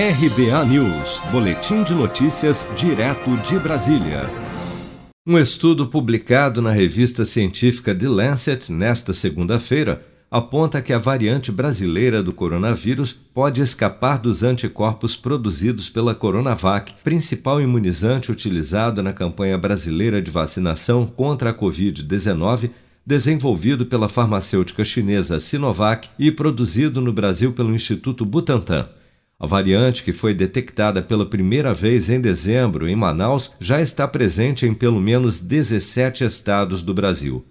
RBA News, Boletim de Notícias, direto de Brasília. Um estudo publicado na revista científica The Lancet nesta segunda-feira aponta que a variante brasileira do coronavírus pode escapar dos anticorpos produzidos pela Coronavac, principal imunizante utilizado na campanha brasileira de vacinação contra a Covid-19 desenvolvido pela farmacêutica chinesa Sinovac e produzido no Brasil pelo Instituto Butantan. A variante, que foi detectada pela primeira vez em dezembro em Manaus, já está presente em pelo menos 17 estados do Brasil.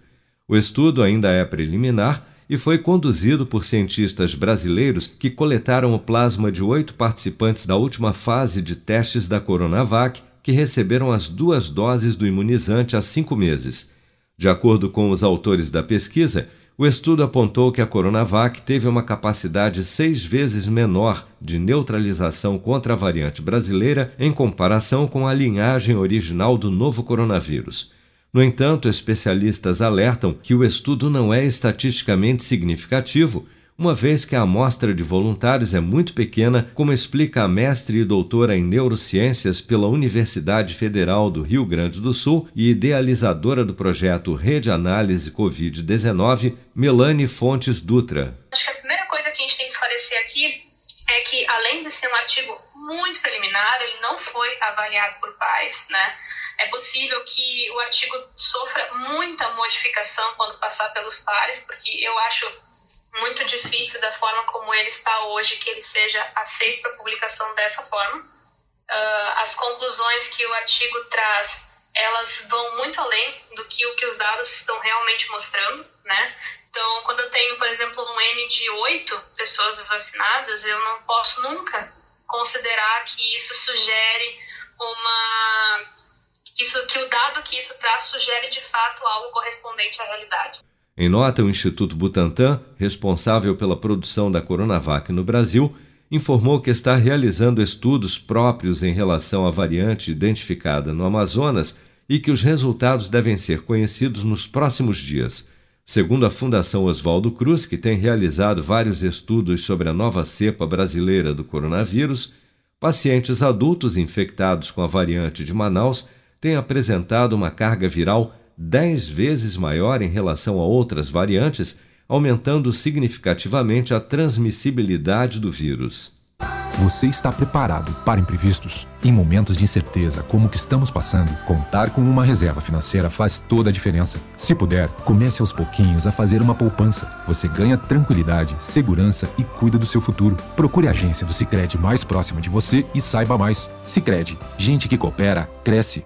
O estudo ainda é preliminar e foi conduzido por cientistas brasileiros que coletaram o plasma de oito participantes da última fase de testes da Coronavac, que receberam as duas doses do imunizante há cinco meses. De acordo com os autores da pesquisa, o estudo apontou que a Coronavac teve uma capacidade seis vezes menor de neutralização contra a variante brasileira em comparação com a linhagem original do novo coronavírus. No entanto, especialistas alertam que o estudo não é estatisticamente significativo uma vez que a amostra de voluntários é muito pequena, como explica a mestre e doutora em neurociências pela Universidade Federal do Rio Grande do Sul e idealizadora do projeto Rede Análise Covid-19, Melanie Fontes Dutra. Acho que a primeira coisa que a gente tem que esclarecer aqui é que, além de ser um artigo muito preliminar, ele não foi avaliado por pais, né? É possível que o artigo sofra muita modificação quando passar pelos pares, porque eu acho muito difícil da forma como ele está hoje que ele seja aceito para publicação dessa forma. Uh, as conclusões que o artigo traz, elas vão muito além do que o que os dados estão realmente mostrando, né? Então, quando eu tenho, por exemplo, um N de 8 pessoas vacinadas, eu não posso nunca considerar que isso sugere uma que, isso, que o dado que isso traz sugere de fato algo correspondente à realidade. Em nota, o Instituto Butantan, responsável pela produção da Coronavac no Brasil, informou que está realizando estudos próprios em relação à variante identificada no Amazonas e que os resultados devem ser conhecidos nos próximos dias. Segundo a Fundação Oswaldo Cruz, que tem realizado vários estudos sobre a nova cepa brasileira do coronavírus, pacientes adultos infectados com a variante de Manaus têm apresentado uma carga viral dez vezes maior em relação a outras variantes, aumentando significativamente a transmissibilidade do vírus. Você está preparado para imprevistos? Em momentos de incerteza como o que estamos passando, contar com uma reserva financeira faz toda a diferença. Se puder, comece aos pouquinhos a fazer uma poupança. Você ganha tranquilidade, segurança e cuida do seu futuro. Procure a agência do Sicredi mais próxima de você e saiba mais. Sicredi, gente que coopera cresce